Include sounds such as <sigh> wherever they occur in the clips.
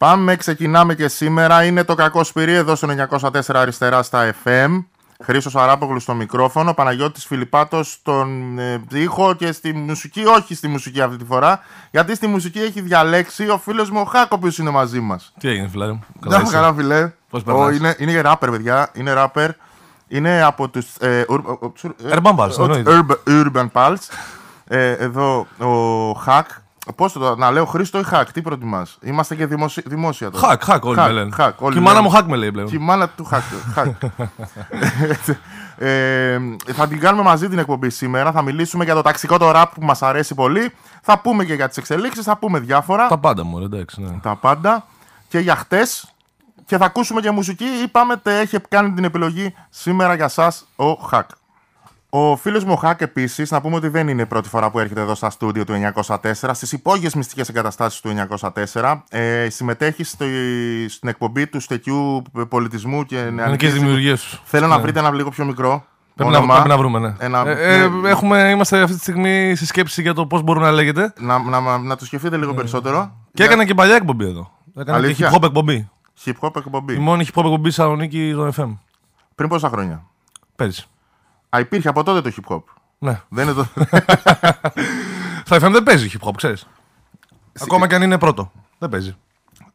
Πάμε, ξεκινάμε και σήμερα. Είναι το κακό σπυρί εδώ στο 904 αριστερά στα FM. Χρήσος Αράπογλου στο μικρόφωνο, Παναγιώτης Φιλιππάτος στον ε, ήχο και στη μουσική, όχι στη μουσική αυτή τη φορά, γιατί στη μουσική έχει διαλέξει ο φίλος μου ο Χάκο που είναι μαζί μας. Τι έγινε, φιλέ μου; Καλά, καλά φιλέ. Πώς Ο, περνάς; είναι, είναι ράπερ, παιδιά. Είναι ράπερ. Είναι από τους... Ε, ουρ- ο- ο- ε, Urban Pulse, ο- εννοείται. Urban, Urban Pulse. Ε, εδώ ο Χακ. Πώς να σε λέω Χρήστο ή Χακ, τι προτιμάς; Είμαστε και δημοσι- δημόσια τώρα. Χακ, χακ, όλοι Χακ, με λένε. Χακ, όλοι Και η μάνα λένε. μου χακ με λέει πλέον. Και η μάνα του Χακ. Χακ. <laughs> ε, θα την κάνουμε μαζί την εκπομπή σήμερα. Θα μιλήσουμε για το ταξικό το ραπ που μας αρέσει πολύ. Θα πούμε και για τις εξελίξεις, θα πούμε διάφορα Τα πάντα μου, εντάξει. Ναι. τα πάντα και για χτες και θα ακούσουμε και μουσική ή πάμε τε έχει κάνει την επιλογή σήμερα για σας ο Χακ. Ο φίλος μου ο Χακ επίσης, να πούμε ότι δεν είναι η πρώτη φορά που έρχεται εδώ στα στούντιο του 904, στις υπόγειες μυστικές εγκαταστάσεις του 904, ε, συμμετέχει στο, στην εκπομπή του στεκιού πολιτισμού και Είναι νεανικής και τι δημιουργίες σου. Θέλω να Ναι. βρείτε ένα λίγο πιο μικρό. Πρέπει να, όνομα. πρέπει να βρούμε, ναι. Ένα- Ε, ε, ναι. έχουμε, είμαστε αυτή τη στιγμή στη σκέψη για το πώς μπορεί να λέγεται. να, να, να το σκεφτείτε λίγο περισσότερο. Και έκανε και παλιά εκπομπή εδώ. Έκανε Αλήθεια; και hip hop εκπομπή. Hip hop εκπομπή. Η μόνη hip hop εκπομπή στη Θεσσαλονίκη στο FM. Πριν πόσα χρόνια; Πέρυσι. Α, υπήρχε από τότε το hip hop. Ναι. Δεν είναι το. <laughs> Στο FM δεν παίζει hip hop, ξέρει. Ακόμα και αν είναι πρώτο. Δεν παίζει.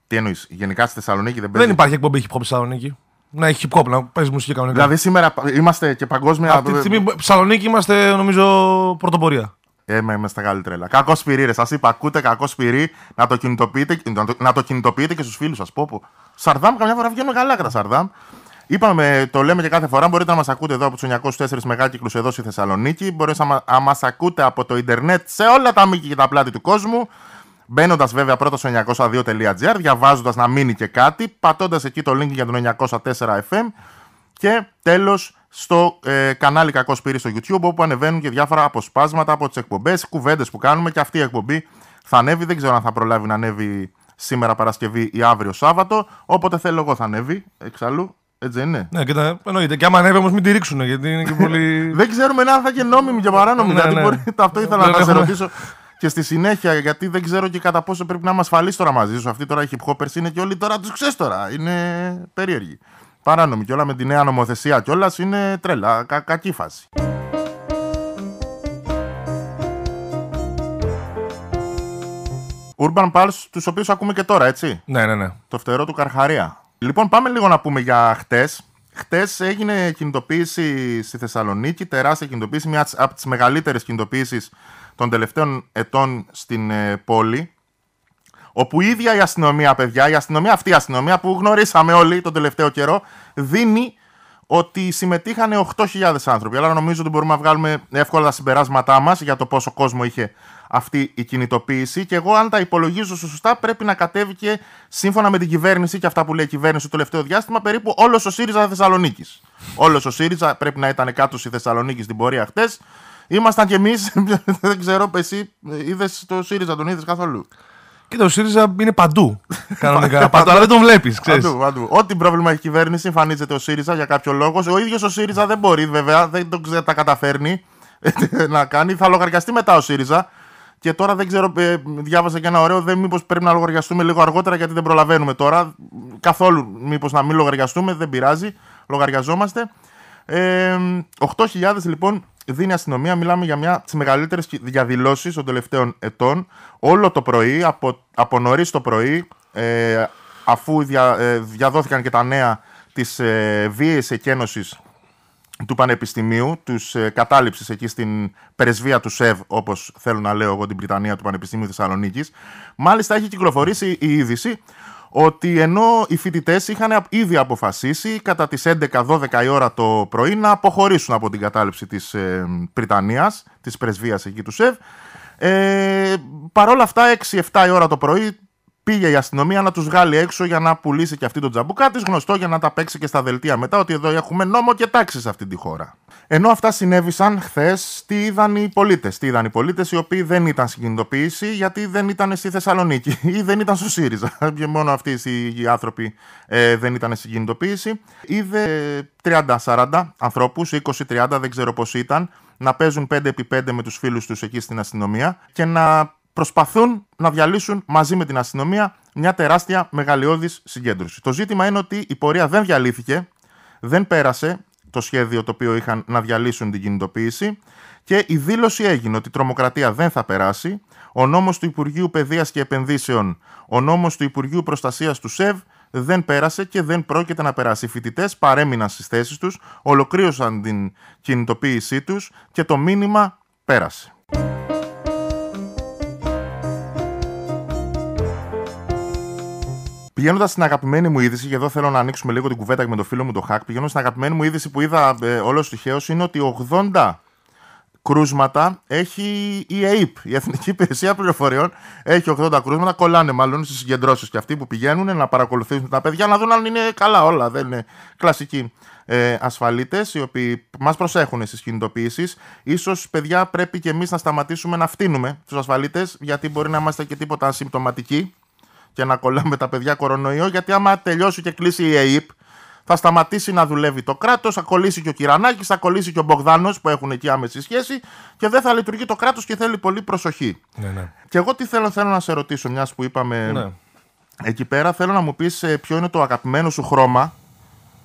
Τι εννοείς, γενικά στη Θεσσαλονίκη δεν παίζει; Δεν υπάρχει εκπομπή hip hop στη Θεσσαλονίκη. Να έχει hip hop, να παίζει μουσική κανονικά. Δηλαδή σήμερα είμαστε και παγκόσμια. Αυτή τη στιγμή στη Θεσσαλονίκη είμαστε νομίζω πρωτοπορία. Ε, με, με στα καλή τρέλα. Κακός σπυρί, ρε. Σας είπα, ακούτε κακός σπυρί να το κινητοποιείτε, να το, να το κινητοποιείτε και στους φίλους σας. Πω, πω. Σαρδάμ, καμιά φορά βγαίνουν καλά κατά Σαρδάμ. Είπαμε, το λέμε και κάθε φορά, μπορείτε να μας ακούτε εδώ από τους 904 μεγάκυκλου εδώ στη Θεσσαλονίκη. Μπορείτε να μα ακούτε από το Ιντερνετ σε όλα τα μήκη και τα πλάτη του κόσμου. Μπαίνοντας βέβαια πρώτα στο 902.gr, διαβάζοντας να μείνει και κάτι, πατώντας εκεί το link για τον 904 FM και τέλος στο ε, κανάλι Κακός Σπύρι στο YouTube, όπου ανεβαίνουν και διάφορα αποσπάσματα από τις εκπομπές, κουβέντες που κάνουμε και αυτή η εκπομπή θα ανέβει. Δεν ξέρω αν θα προλάβει να ανέβει σήμερα Παρασκευή ή αύριο Σάββατο. Όποτε θέλω εγώ θα ανέβει. Εξαλλού, έτσι δεν είναι. Ναι, κοίτα, εννοείται. Και άμα ανέβει όμως μην τη ρίξουν γιατί είναι και πολύ. <laughs> Δεν ξέρουμε αν θα και νόμιμη και παράνομη. Ναι, γιατί ναι. μπορεί, <laughs> αυτό ήθελα Δεν να σε έχουμε- ρωτήσω και στη συνέχεια, γιατί δεν ξέρω και κατά πόσο πρέπει να είμαι ασφαλής τώρα μαζί σου. Αυτοί τώρα οι hip hoppers είναι και όλοι τώρα τους ξέρεις τώρα. Είναι περίεργοι. Παράνομοι και όλα με τη νέα νομοθεσία κιόλας είναι τρέλα. Κα, κακή φάση. Urban Pulse, τους οποίους ακούμε και τώρα, έτσι; ναι, ναι, ναι. Το φτερό του Καρχαρία. Λοιπόν, πάμε λίγο να πούμε για χτες. Χτες έγινε κινητοποίηση στη Θεσσαλονίκη, τεράστια κινητοποίηση, μια από τις μεγαλύτερες κινητοποίησεις των τελευταίων ετών στην ε, πόλη. Όπου η ίδια η αστυνομία, παιδιά, η αστυνομία αυτή η αστυνομία που γνωρίσαμε όλοι τον τελευταίο καιρό, δίνει ότι συμμετείχαν 8.000 άνθρωποι. Αλλά νομίζω ότι μπορούμε να βγάλουμε εύκολα τα συμπεράσματά μας για το πόσο κόσμο είχε αυτή η κινητοποίηση. Και εγώ, αν τα υπολογίζω σωστά, πρέπει να κατέβηκε σύμφωνα με την κυβέρνηση και αυτά που λέει η κυβέρνηση το τελευταίο διάστημα περίπου όλος ο ΣΥΡΙΖΑ Θεσσαλονίκης. Όλος ο ΣΥΡΙΖΑ πρέπει να ήταν κάτω στη Θεσσαλονίκη στην πορεία χτες. Ήμασταν κι εμείς, <laughs> δεν ξέρω, εσύ είδες το ΣΥΡΙΖΑ, τον είδες καθόλου; Κοίτα, ο ΣΥΡΙΖΑ είναι παντού. <laughs> Κανονικά. παντού, αλλά δεν τον βλέπεις, ξέρεις. Παντού, παντού. Ό,τι πρόβλημα έχει η κυβέρνηση, εμφανίζεται ο ΣΥΡΙΖΑ για κάποιο λόγο. Ο ίδιος ο ΣΥΡΙΖΑ δεν μπορεί, βέβαια, δεν το ξέ- τα καταφέρνει να κάνει. Θα λογαριαστεί μετά ο ΣΥΡΙΖΑ. Και τώρα δεν ξέρω, ε, διάβασα και ένα ωραίο. Δεν μήπως πρέπει να λογαριαστούμε λίγο αργότερα γιατί δεν προλαβαίνουμε τώρα. Καθόλου μήπως να μην λογαριαστούμε, δεν πειράζει. Λογαριαζόμαστε. Ε, 8.000 λοιπόν δίνει η αστυνομία. Μιλάμε για μια από τις μεγαλύτερες διαδηλώσεις των τελευταίων ετών. Όλο το πρωί, από, από νωρίς το πρωί, ε, αφού δια, ε, διαδόθηκαν και τα νέα της ε, βίαιης εκένωσης του Πανεπιστημίου, τους ε, κατάληψης εκεί στην πρεσβεία του ΣΕΒ, όπως θέλω να λέω εγώ την Βρυτανία του Πανεπιστημίου Θεσσαλονίκης. Μάλιστα έχει κυκλοφορήσει η είδηση ότι ενώ οι φοιτητές είχαν απ- ήδη αποφασίσει κατά τις 11-12 η ώρα το πρωί να αποχωρήσουν από την κατάληψη της ε, Πριτανίας, της πρεσβείας εκεί του ΣΕΒ, ε, Παρ' όλα αυτά, 6-7 η ώρα το πρωί πήγε η αστυνομία να τους βγάλει έξω για να πουλήσει και αυτή τον τζαμπουκά τη, γνωστό για να τα παίξει και στα δελτία μετά ότι εδώ έχουμε νόμο και τάξη σε αυτή τη χώρα. Ενώ αυτά συνέβησαν χθες, τι είδαν οι πολίτες; Τι είδαν οι πολίτες οι οποίοι δεν ήταν στην κινητοποίηση γιατί δεν ήταν στη Θεσσαλονίκη <laughs> ή δεν ήταν στο ΣΥΡΙΖΑ. <laughs> Και μόνο αυτοί οι άνθρωποι ε, δεν ήταν στην κινητοποίηση. Είδε 30-40 ανθρώπους, 20-30, δεν ξέρω πώς ήταν, να παίζουν 5x5 με τους φίλους τους εκεί στην αστυνομία και να προσπαθούν να διαλύσουν μαζί με την αστυνομία μια τεράστια μεγαλειώδης συγκέντρωση. Το ζήτημα είναι ότι η πορεία δεν διαλύθηκε, δεν πέρασε το σχέδιο το οποίο είχαν να διαλύσουν την κινητοποίηση και η δήλωση έγινε ότι η τρομοκρατία δεν θα περάσει, ο νόμος του Υπουργείου Παιδείας και Επενδύσεων, ο νόμος του Υπουργείου Προστασίας του ΣΕΒ δεν πέρασε και δεν πρόκειται να περάσει. Οι φοιτητές παρέμειναν στις θέσεις τους, ολοκλήρωσαν την κινητοποίησή τους και το μήνυμα πέρασε. Πηγαίνοντας στην αγαπημένη μου είδηση, και εδώ θέλω να ανοίξουμε λίγο την κουβέντα με το φίλο μου το Χακ, πηγαίνοντας στην αγαπημένη μου είδηση που είδα ε, όλος τυχαίως είναι ότι 80 κρούσματα έχει η ΑΕΠ, η Εθνική Υπηρεσία Πληροφοριών. Έχει 80 κρούσματα, κολλάνε μάλλον στις συγκεντρώσεις και αυτοί που πηγαίνουν να παρακολουθήσουν τα παιδιά να δουν αν είναι καλά όλα. Δεν είναι κλασικοί ε, ασφαλίτες οι οποίοι μας προσέχουν στις κινητοποιήσεις. σω, παιδιά, πρέπει και εμείς να σταματήσουμε να φτύνουμε τους ασφαλίτες, γιατί μπορεί να είμαστε και τίποτα ασυμπτωματικοί και να κολλάμε τα παιδιά κορονοϊό. Γιατί άμα τελειώσει και κλείσει η ΑΕΠ, θα σταματήσει να δουλεύει το κράτος, θα κολλήσει και ο Κυρανάκης, θα κολλήσει και ο Μπογδάνος που έχουν εκεί άμεση σχέση και δεν θα λειτουργεί το κράτος και θέλει πολύ προσοχή. Ναι, ναι. Και εγώ τι θέλω, θέλω να σε ρωτήσω, μιας που είπαμε ναι. εκεί πέρα, θέλω να μου πεις ε, ποιο είναι το αγαπημένο σου χρώμα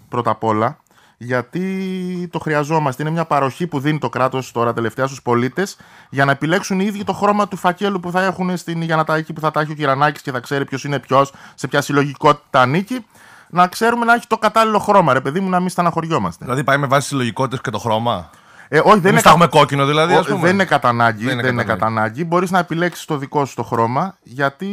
πρώτα απ' όλα. Γιατί το χρειαζόμαστε. Είναι μια παροχή που δίνει το κράτος τώρα τελευταία στους πολίτες για να επιλέξουν οι ίδιοι το χρώμα του φακέλου που θα έχουν στην, για να τα έχει που θα τα έχει ο Κυρανάκης και θα ξέρει ποιος είναι ποιος, σε ποια συλλογικότητα ανήκει να ξέρουμε να έχει το κατάλληλο χρώμα, ρε παιδί μου, να μην στεναχωριόμαστε. Δηλαδή πάει με βάση συλλογικότητες και το χρώμα; Ε, όχι, δεν είναι, κα... κόκκινο δηλαδή. Ας πούμε. δεν είναι κατά ανάγκη. Δεν είναι, δεν είναι κατά ανάγκη. Μπορείς να επιλέξεις το δικό σου το χρώμα. Γιατί.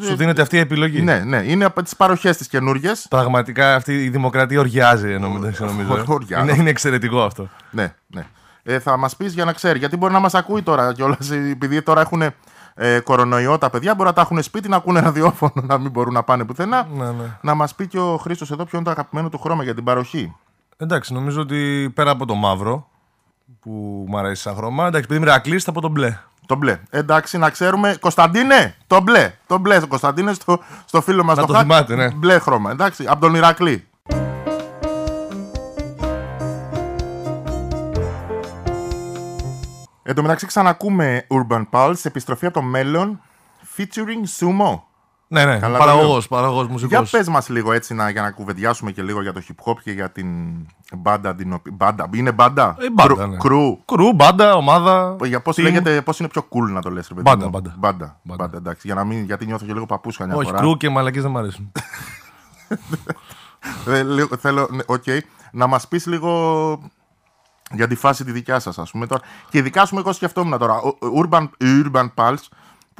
Σου δίνεται αυτή η επιλογή. Ναι, ναι. Είναι από τις παροχές τη καινούργιες. Πραγματικά αυτή η δημοκρατία οργιάζει, νομίζω. <laughs> είναι, είναι εξαιρετικό αυτό. Ναι, ναι. Ε, θα μας πεις για να ξέρει. Γιατί μπορεί να μας ακούει τώρα κιόλας, επειδή τώρα έχουν ε, κορονοϊό τα παιδιά, μπορεί να τα έχουν σπίτι, να ακούνε ραδιόφωνο, να μην μπορούν να πάνε πουθενά. Ναι, ναι. Να μας πει και ο Χρήστος εδώ ποιο είναι το αγαπημένο του χρώμα για την παροχή. Εντάξει, νομίζω ότι πέρα από το μαύρο που μου αρέσει σαν χρώμα, εντάξει, επειδή είμαι από το μπλε. Το μπλε. Εντάξει, να ξέρουμε. Κωνσταντίνε, το μπλε. Το μπλε. Το Κωνσταντίνε στο, στο φίλο μας το, το θυμάται, ναι. Μπλε χρώμα. Εντάξει, από τον Ηρακλή. Εν τω μεταξύ ξανακούμε Urban Pulse, επιστροφή από το μέλλον, featuring Sumo. Ναι, ναι, παραγωγός, παραγωγός μουσικός. Για πες μας λίγο έτσι να, για να κουβεντιάσουμε και λίγο για το hip hop και για την μπάντα. Την, μπάντα. Είναι μπάντα; Ε, μπάντα, ναι. Κρου. Κρου, μπάντα, ομάδα. Για πώς, λέγεται, πώς είναι πιο cool να το λες. Ρε, μπάντα, μπάντα. μπάντα. μπάντα. εντάξει, για να μην, γιατί νιώθω και λίγο παππούσκα μια Όχι, φορά. κρου και μαλακίες δεν μου αρέσουν. <laughs> Ε, θέλω, ναι, okay, να μας πεις λίγο για τη φάση τη δικιά σας ας πούμε τώρα. Και ειδικά σου εγώ σκεφτόμουν τώρα, Urban, urban Pulse,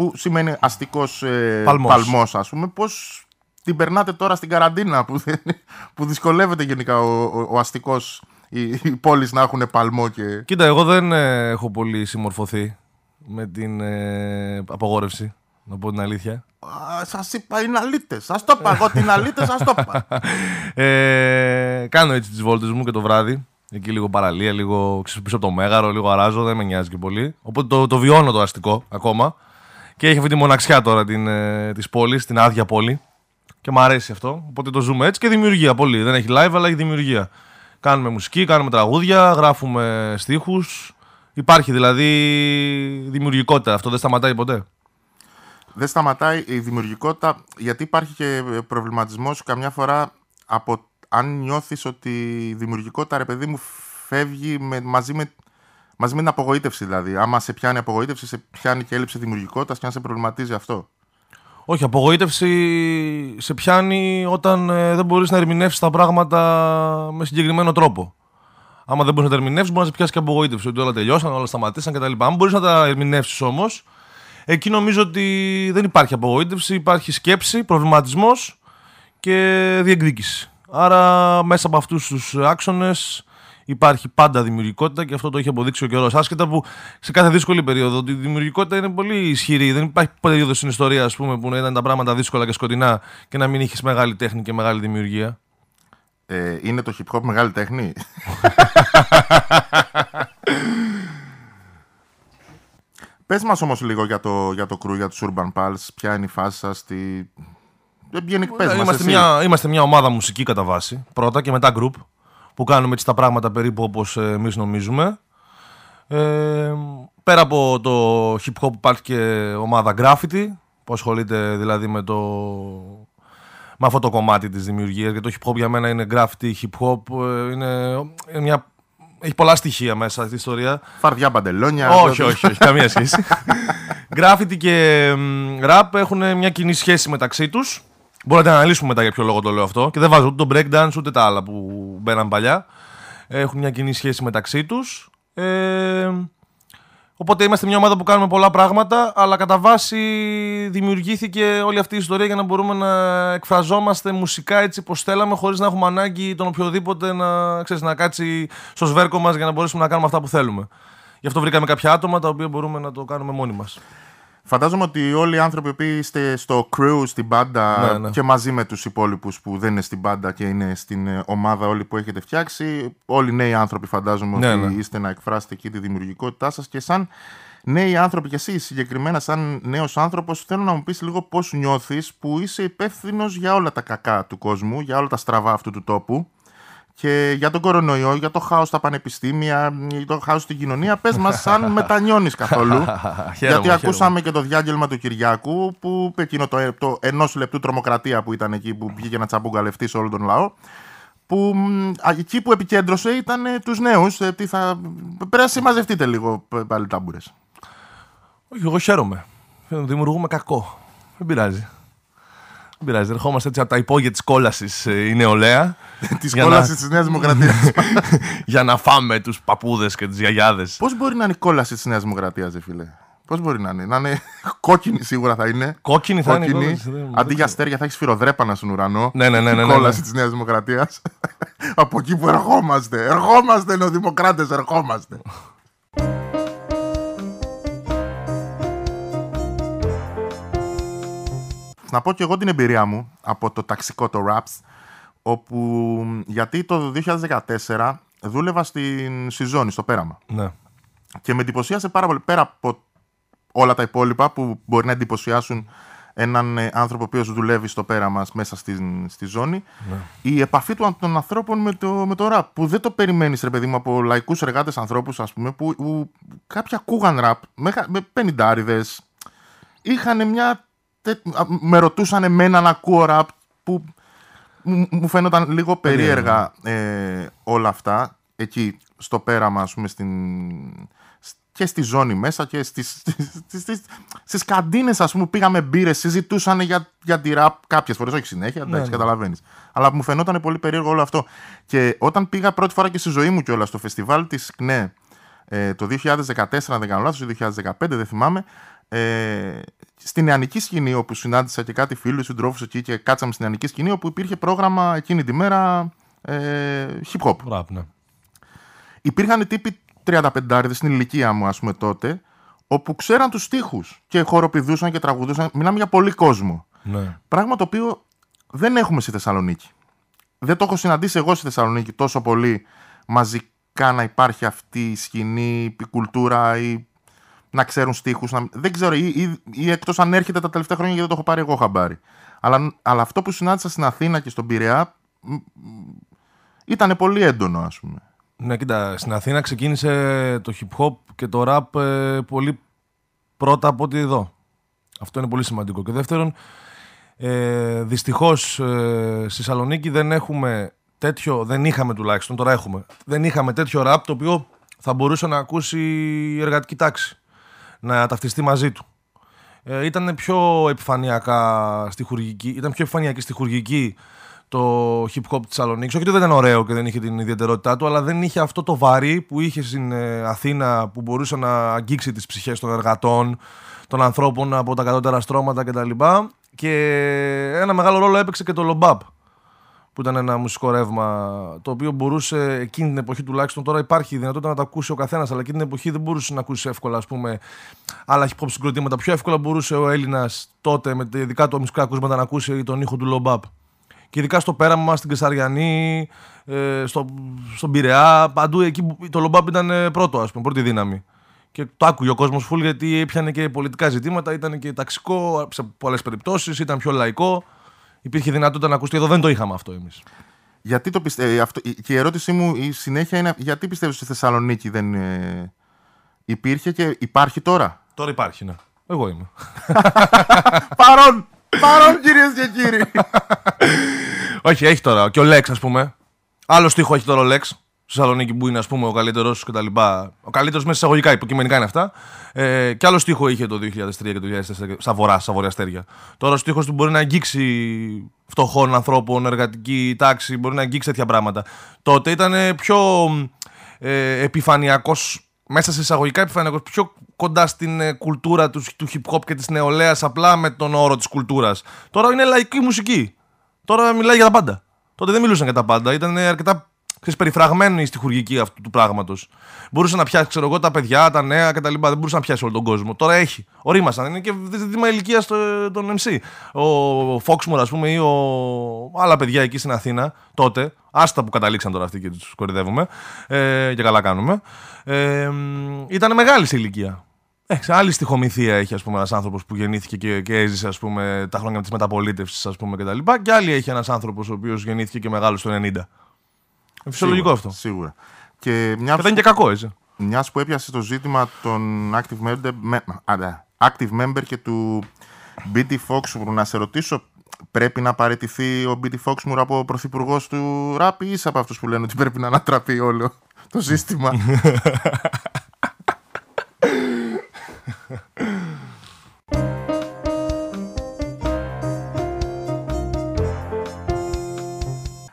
που σημαίνει αστικός ε, παλμός. παλμός ας πούμε, πώς την περνάτε τώρα στην καραντίνα που, που δυσκολεύεται γενικά ο, ο, ο αστικός οι, οι πόλεις να έχουν παλμό και... Κοίτα, εγώ δεν ε, έχω πολύ συμμορφωθεί με την ε, απογόρευση, να πω την αλήθεια. Σας είπα είναι αλήτες. Σας το είπα. Εγώ την αλήτε, σας το είπα. <laughs> Ε, κάνω έτσι τις βόλτες μου και το βράδυ. Εκεί λίγο παραλία, λίγο πίσω από το μέγαρο, λίγο αράζω, δεν με νοιάζει και πολύ. Οπότε το, το βιώνω το αστικό ακόμα. Και έχει αυτή τη μοναξιά τώρα την, ε, της πόλης, την άδεια πόλη. Και μου αρέσει αυτό. Οπότε το ζούμε έτσι και δημιουργία πολύ. Δεν έχει live, αλλά έχει δημιουργία. Κάνουμε μουσική, κάνουμε τραγούδια, γράφουμε στίχους. Υπάρχει δηλαδή δημιουργικότητα. Αυτό δεν σταματάει ποτέ; Δεν σταματάει η δημιουργικότητα γιατί υπάρχει και προβληματισμός καμιά φορά από αν νιώθεις ότι η δημιουργικότητα, ρε παιδί μου, φεύγει με, μαζί, με, μαζί με την απογοήτευση. Δηλαδή, άμα σε πιάνει απογοήτευση, σε πιάνει και έλλειψη δημιουργικότητας και αν σε προβληματίζει αυτό. Όχι, απογοήτευση σε πιάνει όταν ε, δεν μπορείς να ερμηνεύσεις τα πράγματα με συγκεκριμένο τρόπο. Άμα δεν μπορείς να τα ερμηνεύσεις, μπορείς να σε πιάσεις και απογοήτευση. Ότι όλα τελειώσαν, όλα σταματήσαν κτλ. Αν μπορείς να τα ερμηνεύσεις όμως, εκεί νομίζω ότι δεν υπάρχει απογοήτευση, υπάρχει σκέψη, προβληματισμός και διεκδίκηση. Άρα μέσα από αυτούς τους άξονες υπάρχει πάντα δημιουργικότητα και αυτό το έχει αποδείξει ο καιρός. Άσχετα που σε κάθε δύσκολη περίοδο η δημιουργικότητα είναι πολύ ισχυρή. Δεν υπάρχει περίοδος στην ιστορία ας πούμε, που ήταν τα πράγματα δύσκολα και σκοτεινά και να μην έχει μεγάλη τέχνη και μεγάλη δημιουργία. Ε, είναι το hip hop μεγάλη τέχνη; <laughs> Πες μας όμως λίγο για το, για το crew, για τους Urban Pals, ποια είναι η φάση σας, τι, είμαστε, μια, είμαστε μια ομάδα μουσική κατά βάση. Πρώτα και μετά group. Που κάνουμε έτσι τα πράγματα περίπου όπως ε, εμείς νομίζουμε. Ε, πέρα από το hip hop υπάρχει και ομάδα graffiti που ασχολείται δηλαδή με το. Με αυτό το κομμάτι της δημιουργίας. Γιατί το hip hop για μένα είναι graffiti, hip hop. ε, Είναι, είναι μια... Έχει πολλά στοιχεία μέσα αυτή η ιστορία. Φαρδιά μπαντελόνια. όχι, όχι, όχι, καμία σχέση. <laughs> Graffiti και μ, rap έχουν μια κοινή σχέση μεταξύ τους. Μπορείτε να αναλύσουμε μετά για ποιο λόγο το λέω αυτό. Και δεν βάζω ούτε το breakdance ούτε τα άλλα που μπαίναν παλιά. Έχουν μια κοινή σχέση μεταξύ τους. Ε, οπότε είμαστε μια ομάδα που κάνουμε πολλά πράγματα, αλλά κατά βάση δημιουργήθηκε όλη αυτή η ιστορία για να μπορούμε να εκφραζόμαστε μουσικά έτσι όπως θέλαμε, χωρίς να έχουμε ανάγκη τον οποιοδήποτε να, ξέρεις, να κάτσει στο σβέρκο μας για να μπορέσουμε να κάνουμε αυτά που θέλουμε. Γι' αυτό βρήκαμε κάποια άτομα τα οποία μπορούμε να το κάνουμε μόνοι μας. Φαντάζομαι ότι όλοι οι άνθρωποι που είστε στο crew, στην μπάντα Ναι, ναι. και μαζί με τους υπόλοιπους που δεν είναι στην μπάντα και είναι στην ε, ομάδα όλοι που έχετε φτιάξει, όλοι νέοι άνθρωποι φαντάζομαι Ναι, ότι ναι. είστε να εκφράσετε εκεί τη δημιουργικότητά σας και σαν νέοι άνθρωποι και εσύ συγκεκριμένα σαν νέος άνθρωπος θέλω να μου πεις λίγο πώς νιώθεις που είσαι υπεύθυνος για όλα τα κακά του κόσμου, για όλα τα στραβά αυτού του τόπου και για τον κορονοϊό, για το χάος στα πανεπιστήμια, για το χάος στην κοινωνία. Πες μας σαν <laughs> μετανιώνεις καθόλου. <laughs> Χαίρομαι, Γιατί χαίρομαι. ακούσαμε και το διάγγελμα του Κυριάκου, που εκείνο το, το ενός λεπτού τρομοκρατία που ήταν εκεί, που βγήκε να τσαμπουγκαλευτεί σε όλο τον λαό. Που μ, α, εκεί που επικέντρωσε ήταν ε, τους νέους. Ε, τι θα... Πρέπει να συμμαζευτείτε λίγο π- πάλι τάμπουρες. Όχι, εγώ χαίρομαι. Δημιουργούμε κακό. Δεν πειράζει. Δεν πειράζει. Ερχόμαστε έτσι από τα υπόγεια της κόλασης η νεολαία. <laughs> Της για κόλασης να- της Νέας Δημοκρατίας. <laughs> για να φάμε τους παππούδες και τις γιαγιάδες. Πώς μπορεί να είναι η κόλαση της Νέας Δημοκρατίας, δε φίλε; Πώς μπορεί να είναι; Να είναι <laughs> κόκκινη σίγουρα θα είναι. Κόκκινη θα είναι. η Κόκκινη. κόλαση, δεν- Αντί δεν για αστέρια θα έχεις σφυροδρέπανα στον ουρανό. Ναι, ναι, ναι, Η ναι, ναι, κόλαση ναι. της Νέας Δημοκρατίας. Από εκεί που ερχόμαστε. Ερχόμαστε, νεοδημοκράτες, ερχόμαστε. Να πω και εγώ την εμπειρία μου από το ταξικό το Raps, όπου γιατί το 2014 δούλευα στην Σιζόνη, στο Πέραμα. Ναι. Και με εντυπωσίασε πάρα πολύ πέρα από όλα τα υπόλοιπα που μπορεί να εντυπωσιάσουν έναν ε, άνθρωπο ο οποίος δουλεύει στο πέρα μας μέσα στη, στη ζώνη η επαφή του, των ανθρώπων με το, με το ραπ που δεν το περιμένεις ρε παιδί μου από λαϊκούς εργάτες ανθρώπους ας πούμε που, που κάποιοι ακούγαν ραπ με, με πενιντάριδες είχαν μια τε- α, με ρωτούσαν εμένα να ακούω ραπ που μου, μου φαίνονταν λίγο περίεργα ε, όλα αυτά. Εκεί στο πέραμα ας πούμε στην, και στη ζώνη μέσα και στις, <laughs> στις, στις, στις καντίνες ας πούμε που πήγαμε μπύρες συζητούσαν για, για τη ραπ κάποιες φορές, όχι συνέχεια, εντάξει ναι. καταλαβαίνεις. Αλλά μου φαινόταν πολύ περίεργο όλο αυτό. Και όταν πήγα πρώτη φορά και στη ζωή μου κιόλας στο φεστιβάλ της ΚΝΕ ε, το 2014 αν δεν κάνω λάθος, το 2015 δεν θυμάμαι ε, στη νεανική σκηνή όπου συνάντησα και κάτι φίλους, συντρόφους εκεί και κάτσαμε στη νεανική σκηνή όπου υπήρχε πρόγραμμα εκείνη τη μέρα ε, hip hop. Ραπ, ναι. Υπήρχαν τύποι 35 στην ηλικία μου, ας πούμε τότε, όπου ξέραν τους στίχους και χοροπηδούσαν και τραγουδούσαν. Μιλάμε για πολύ κόσμο. ναι. Πράγμα το οποίο δεν έχουμε στη Θεσσαλονίκη. Δεν το έχω συναντήσει εγώ στη Θεσσαλονίκη τόσο πολύ μαζικά να υπάρχει αυτή η σκηνή, η κουλτούρα ή να ξέρουν στίχους. Να... Δεν ξέρω, ή, ή, ή εκτός αν έρχεται τα τελευταία χρόνια γιατί δεν το έχω πάρει εγώ χαμπάρι. Αλλά, αλλά αυτό που συνάντησα στην Αθήνα και στον Πειραιά ήταν πολύ έντονο, ας πούμε. Ναι, κοίτα, στην Αθήνα ξεκίνησε το hip hop και το rap ε, πολύ πρώτα από ό,τι εδώ. Αυτό είναι πολύ σημαντικό. Και δεύτερον, ε, δυστυχώς ε, στη Σαλονίκη δεν έχουμε τέτοιο, δεν είχαμε τουλάχιστον, τώρα έχουμε, δεν είχαμε τέτοιο rap το οποίο θα μπορούσε να ακούσει η εργατική τάξη, να ταυτιστεί μαζί του. Ε, ήταν πιο επιφανειακά στοιχουργική, ήταν πιο επιφανειακή στοιχουργική το hip hop της Θεσσαλονίκης. Όχι ότι δεν ήταν ωραίο και δεν είχε την ιδιαιτερότητά του, αλλά δεν είχε αυτό το βαρύ που είχε στην ε, Αθήνα που μπορούσε να αγγίξει τις ψυχές των εργατών, των ανθρώπων από τα κατώτερα στρώματα κτλ. Και ένα μεγάλο ρόλο έπαιξε και το Λομπάπ που ήταν ένα μουσικό ρεύμα το οποίο μπορούσε εκείνη την εποχή τουλάχιστον. Τώρα υπάρχει η δυνατότητα να το ακούσει ο καθένας, αλλά εκείνη την εποχή δεν μπορούσε να ακούσει εύκολα ας πούμε, άλλα hip hop συγκροτήματα. Πιο εύκολα μπορούσε ο Έλληνας τότε με τα ειδικά του μουσικά ακούσματα να ακούσει τον ήχο του Λομπάπ. Και ειδικά στο πέραμα μα, στην Κεσαριανή, ε, στο, στον Πειραιά, παντού εκεί που το Λομπάπ ήταν ε, πρώτο, ας πούμε, πρώτη δύναμη. Και το άκουγε ο κόσμος φουλ γιατί έπιανε και πολιτικά ζητήματα, ήταν και ταξικό σε πολλές περιπτώσεις, ήταν πιο λαϊκό. Υπήρχε δυνατότητα να ακουστεί. Εδώ δεν το είχαμε αυτό εμείς. Γιατί το πιστεύει αυτό, και η ερώτησή μου η συνέχεια είναι γιατί πιστεύεις στη Θεσσαλονίκη δεν ε, υπήρχε και υπάρχει τώρα; Τώρα υπάρχει, ναι. Εγώ είμαι. <laughs> Παρόν! Παρόν κυρίες και κύριοι! <laughs> Όχι, έχει τώρα. Και ο Λέξ, ας πούμε. Άλλο στίχο έχει τώρα ο Λέξ. Στη Θεσσαλονίκη που είναι ας πούμε, ο καλύτερο κτλ. Ο καλύτερος μέσα εισαγωγικά, υποκειμενικά είναι αυτά. Ε, και άλλο στίχο είχε το 2003 και το 2004 στα βορρά, στα βορειαστέρια. Τώρα ο στίχος του μπορεί να αγγίξει φτωχών ανθρώπων, εργατική τάξη, μπορεί να αγγίξει τέτοια πράγματα. Τότε ήταν πιο ε, επιφανειακός, μέσα σε εισαγωγικά επιφανειακός, πιο κοντά στην ε, κουλτούρα τους, του hip hop και της νεολαίας, απλά με τον όρο της κουλτούρας. Τώρα είναι λαϊκή μουσική. Τώρα μιλάει για τα πάντα. Τότε δεν μιλούσαν για τα πάντα. Ήταν αρκετά ξέρεις, περιφραγμένη η στοιχουργική αυτού του πράγματος. Μπορούσε να πιάσει, ξέρω εγώ, τα παιδιά, τα νέα κτλ. Δεν μπορούσε να πιάσει όλο τον κόσμο. Τώρα έχει. Ορίμασαν. Είναι και ζήτημα ηλικία των MC. Ο Φόξμορ, ας πούμε, ή ο... άλλα παιδιά εκεί στην Αθήνα τότε. Άστα που καταλήξαν τώρα αυτοί και τους κορυδεύουμε. Ε, και καλά κάνουμε. Ε, ήταν μεγάλη σε ηλικία. Ε, άλλη στοιχομηθεία έχει ένας άνθρωπος που γεννήθηκε και, και έζησε ας πούμε, τα χρόνια της μεταπολίτευσης κτλ. Και, και άλλη έχει ένας άνθρωπος ο οποίος γεννήθηκε και μεγάλος το 90. Φυσιολογικό αυτό. Σίγουρα. Και, μιας και δεν είναι και κακό, έτσι. Μιας που έπιασε το ζήτημα των active member, με, active member και του BT Foxmoor, να σε ρωτήσω, πρέπει να παραιτηθεί ο BT Foxmoor από πρωθυπουργός του ράπ ή είσαι από αυτούς που λένε ότι πρέπει να ανατραπεί όλο το <laughs> σύστημα;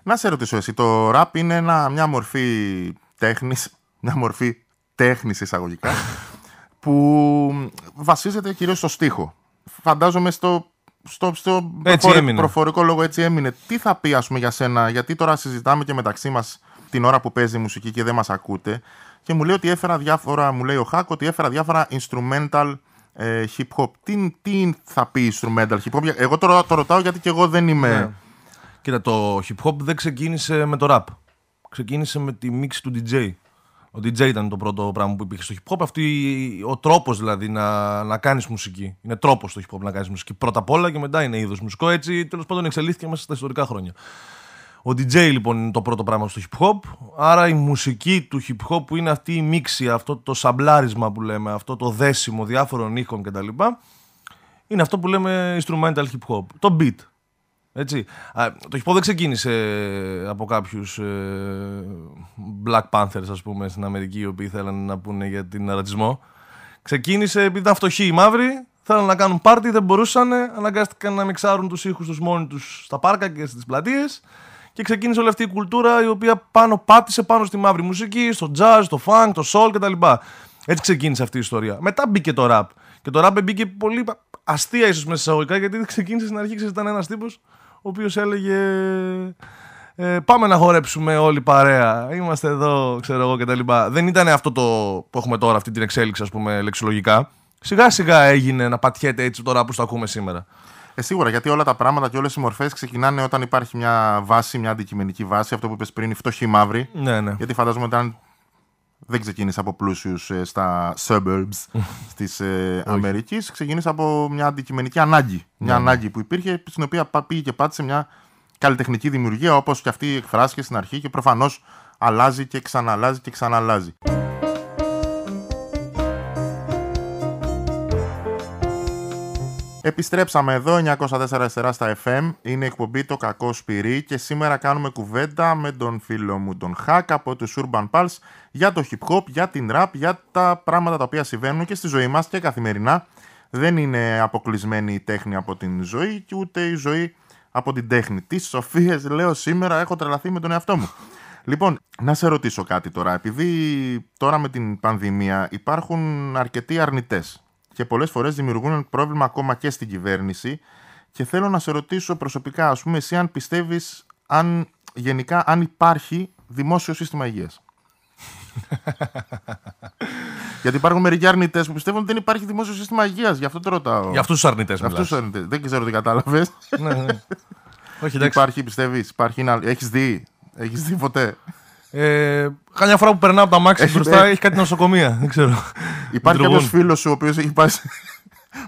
Να σε ρωτήσω εσύ, το ραπ είναι ένα, μια μορφή τέχνης, μια μορφή τέχνης εισαγωγικά, <laughs> που βασίζεται κυρίως στο στίχο. Φαντάζομαι στο, στο, στο προφορικό λόγο έτσι έμεινε. Τι θα πει ας πούμε για σένα, γιατί τώρα συζητάμε και μεταξύ μας την ώρα που παίζει μουσική και δεν μας ακούτε και μου λέει ότι έφερα διάφορα, μου λέει ο Χάκ ότι έφερα διάφορα instrumental ε, hip hop. Τι, τι θα πει instrumental hip hop, εγώ τώρα το ρωτάω γιατί και εγώ δεν είμαι... Ναι. Κοίτα, το hip hop δεν ξεκίνησε με το rap. Ξεκίνησε με τη μίξη του DJ. Ο DJ ήταν το πρώτο πράγμα που υπήρχε στο hip hop. Αυτή, ο τρόπος δηλαδή να, να κάνεις μουσική. Είναι τρόπος το hip hop να κάνεις μουσική. Πρώτα απ' όλα και μετά είναι είδος μουσικό. Έτσι τέλος πάντων εξελίχθηκε μέσα στα ιστορικά χρόνια. Ο DJ λοιπόν είναι το πρώτο πράγμα στο hip hop. Άρα η μουσική του hip hop που είναι αυτή η μίξη, αυτό το σαμπλάρισμα που λέμε, αυτό το δέσιμο διάφορων ήχων κτλ. Είναι αυτό που λέμε instrumental hip hop. Το beat. Έτσι. το hip hop δεν ξεκίνησε από κάποιους ε, Black Panthers, ας πούμε, στην Αμερική, οι οποίοι θέλαν να πούνε για την ρατσισμό. Ξεκίνησε επειδή ήταν φτωχοί οι μαύροι, θέλαν να κάνουν πάρτι, δεν μπορούσαν, αναγκάστηκαν να μιξάρουν τους ήχους τους μόνοι τους στα πάρκα και στις πλατείες. Και ξεκίνησε όλη αυτή η κουλτούρα η οποία πάνω πάτησε πάνω στη μαύρη μουσική, στο jazz, το funk, το soul κτλ. Έτσι ξεκίνησε αυτή η ιστορία. Μετά μπήκε το rap. Και το rap μπήκε πολύ αστεία ίσως μέσα εισαγωγικά γιατί ξεκίνησε στην αρχή, ήταν ένας τύπος ο οποίος έλεγε ε, πάμε να χορέψουμε όλοι παρέα, είμαστε εδώ, ξέρω εγώ κτλ. Δεν ήταν αυτό το που έχουμε τώρα, αυτή την εξέλιξη ας πούμε λεξιλογικά. Σιγά σιγά έγινε να πατιέται έτσι τώρα που το ακούμε σήμερα. Ε, σίγουρα, γιατί όλα τα πράγματα και όλες οι μορφές ξεκινάνε όταν υπάρχει μια βάση, μια αντικειμενική βάση. Αυτό που είπες πριν, η φτωχή μαύρη. Ναι, ναι. Γιατί φαντάζομαι ότι δεν ξεκίνησε από πλούσιους ε, στα suburbs της ε, Αμερικής. Ξεκίνησε από μια αντικειμενική ανάγκη. Μια ναι, ναι. ανάγκη που υπήρχε, στην οποία πήγε και πάτησε μια καλλιτεχνική δημιουργία, όπως και αυτή εκφράστηκε στην αρχή και προφανώς αλλάζει και ξαναλάζει και ξαναλάζει. Επιστρέψαμε εδώ, 904 στα FM. Είναι εκπομπή το κακό σπυρί και σήμερα κάνουμε κουβέντα με τον φίλο μου τον Χακ από τους Urban Pulse για το hip hop, για την rap, για τα πράγματα τα οποία συμβαίνουν και στη ζωή μας και καθημερινά. Δεν είναι αποκλεισμένη η τέχνη από την ζωή και ούτε η ζωή από την τέχνη. Τι σοφίες λέω σήμερα, έχω τρελαθεί με τον εαυτό μου. Λοιπόν, να σε ρωτήσω κάτι τώρα. Επειδή τώρα με την πανδημία υπάρχουν αρκετοί αρνητές και πολλές φορές δημιουργούν πρόβλημα ακόμα και στην κυβέρνηση. Και θέλω να σε ρωτήσω προσωπικά, ας πούμε, εσύ αν πιστεύεις αν γενικά αν υπάρχει δημόσιο σύστημα υγείας. <laughs> Γιατί υπάρχουν μερικοί αρνητές που πιστεύουν ότι δεν υπάρχει δημόσιο σύστημα υγείας. Γι' αυτό το ρωτάω. Για αυτούς τους αρνητές. Για αυτούς τους αρνητές. Δεν ξέρω τι κατάλαβες. ναι, ναι. Όχι, εντάξει. Υπάρχει, πιστεύεις. Έχεις δει. Έχεις δει ποτέ; Ε, Κάμια φορά που περνάω από τα μάξι μπροστά έχει κάτι νοσοκομεία. Δεν ξέρω. Υπάρχει κάποιος φίλος σου ο οποίος έχει πάει.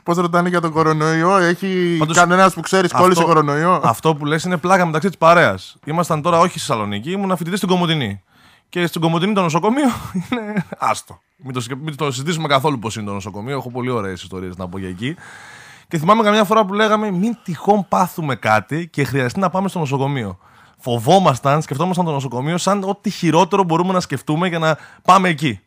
Πώς ρωτάνε για τον κορονοϊό, Έχει Πάντως, κανένας που ξέρει κόλλησε κορονοϊό; Αυτό που λες είναι πλάκα μεταξύ της παρέας. Ήμασταν τώρα όχι στη Θεσσαλονίκη, ήμουν φοιτητής στην Κομωτινή. Και στην Κομωτινή το νοσοκομείο <laughs> είναι άστο. Μην το, μην το συζητήσουμε καθόλου πώς είναι το νοσοκομείο. Έχω πολύ ωραίες ιστορίες να πω για εκεί. Και θυμάμαι καμιά φορά που λέγαμε μην τυχόν πάθουμε κάτι και χρειαστεί να πάμε στο νοσοκομείο. Φοβόμασταν, σκεφτόμασταν το νοσοκομείο σαν ό,τι χειρότερο μπορούμε να σκεφτούμε για να πάμε εκεί.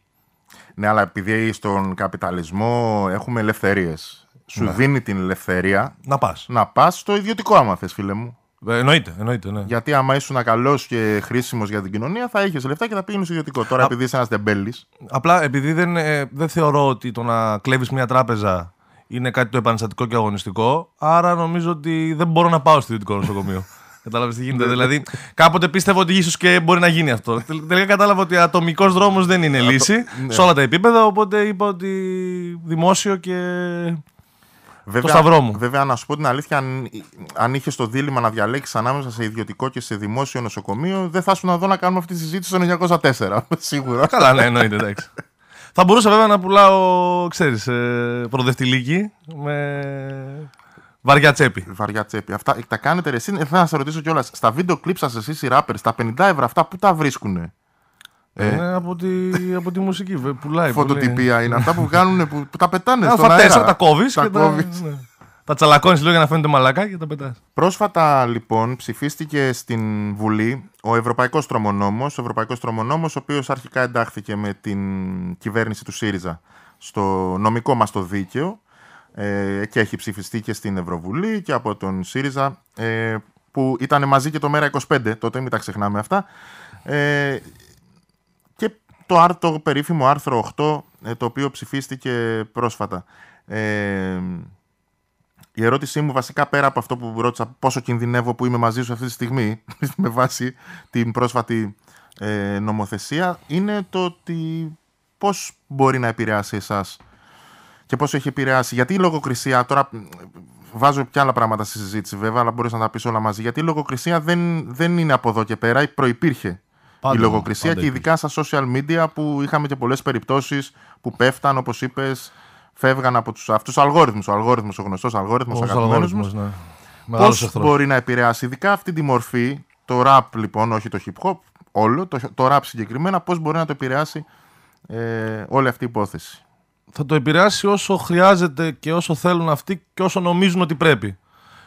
Ναι, αλλά επειδή στον καπιταλισμό έχουμε ελευθερίες. Σου δίνει την ελευθερία Να πας. να πας στο ιδιωτικό, άμα θες, φίλε μου. Ε, εννοείται, εννοείται. Ναι. Γιατί άμα ήσουν καλός και χρήσιμος για την κοινωνία, θα είχε λεφτά και θα πήγαινες στο ιδιωτικό. Τώρα, επειδή είσαι ένας τεμπέλης. Απλά επειδή δεν, ε, δεν θεωρώ ότι το να κλέβεις μια τράπεζα είναι κάτι το επαναστατικό και αγωνιστικό, άρα νομίζω ότι δεν μπορώ να πάω στο ιδιωτικό νοσοκομείο. <laughs> Κατάλαβες τι γίνεται. δηλαδή, κάποτε πίστευα ότι ίσως και μπορεί να γίνει αυτό. Τελ- Τελικά κατάλαβα ότι ατομικός δρόμος δεν είναι λύση σε όλα τα επίπεδα. Οπότε είπα ότι δημόσιο και. Βέβαια, σταυρό μου. Βέβαια, να σου πω την αλήθεια, αν, αν είχες το δίλημα να διαλέξεις ανάμεσα σε ιδιωτικό και σε δημόσιο νοσοκομείο, δεν θα ήσουν εδώ να κάνουμε αυτή τη συζήτηση το 1904. <laughs> Σίγουρα. Καλά, ναι, εννοείται, εντάξει. Θα μπορούσα βέβαια να πουλάω, ξέρεις, ε, προοδευτηλίκη με βαριά τσέπη. Βαριά τσέπη. Αυτά τα κάνετε ρε. Εσύ, ε, θέλω να σε ρωτήσω κιόλας. Στα βίντεο κλειπ σας, εσείς οι rappers, τα 50 ευρώ αυτά που τα βρίσκουνε; Ε, Είναι από τη, από τη μουσική, βε- πουλάει. πολύ. Φωτοτυπία είναι αυτά που κάνουν, που, που τα πετάνε στον Αλφα 4 αέρα. τα κόβεις Τα και τα, κόβεις. ναι. τα τσαλακώνεις λίγο για να φαίνεται μαλακά και τα πετάς. Πρόσφατα λοιπόν ψηφίστηκε στην Βουλή ο Ευρωπαϊκός Τρομονόμος, ο Ευρωπαϊκός Τρομονόμος ο οποίος αρχικά εντάχθηκε με την κυβέρνηση του ΣΥΡΙΖΑ στο νομικό μας το δίκαιο ε, και έχει ψηφιστεί και στην Ευρωβουλή και από τον ΣΥΡΙΖΑ ε, που ήταν μαζί και το ΜΕΡΑ25, τότε μην τα ξεχνάμε αυτά. Ε, και το, άρ- το περίφημο άρθρο 8 ε, το οποίο ψηφίστηκε πρόσφατα. Ε, η ερώτησή μου βασικά πέρα από αυτό που ρώτησα πόσο κινδυνεύω που είμαι μαζί σου αυτή τη στιγμή <laughs> με βάση την πρόσφατη ε, νομοθεσία είναι το ότι πώς μπορεί να επηρεάσει εσάς και πώς έχει επηρεάσει. Γιατί η λογοκρισία, τώρα μ, βάζω και άλλα πράγματα στη συζήτηση βέβαια, αλλά μπορείς να τα πεις όλα μαζί. Γιατί η λογοκρισία δεν, δεν είναι από εδώ και πέρα, προϋπήρχε Πάντα, η λογοκρισία πάντα και ειδικά στα social media που είχαμε και πολλές περιπτώσεις που πέφταν, όπως είπες, φεύγαν από τους αυτούς αλγόριθμους. Ο αλγόριθμος, ο γνωστός αλγόριθμος, ο Ως αγαπημένος μας. αλγόριθμος, ναι. Μεγάλος Πώς εχθρός. μπορεί... μπορεί να επηρεάσει ειδικά αυτή τη μορφή, το rap λοιπόν, όχι το hip hop, όλο, το, το rap συγκεκριμένα, πώς μπορεί να το επηρεάσει ε, όλη αυτή η υπόθεση. Θα το επηρεάσει όσο χρειάζεται και όσο θέλουν αυτοί και όσο νομίζουν ότι πρέπει.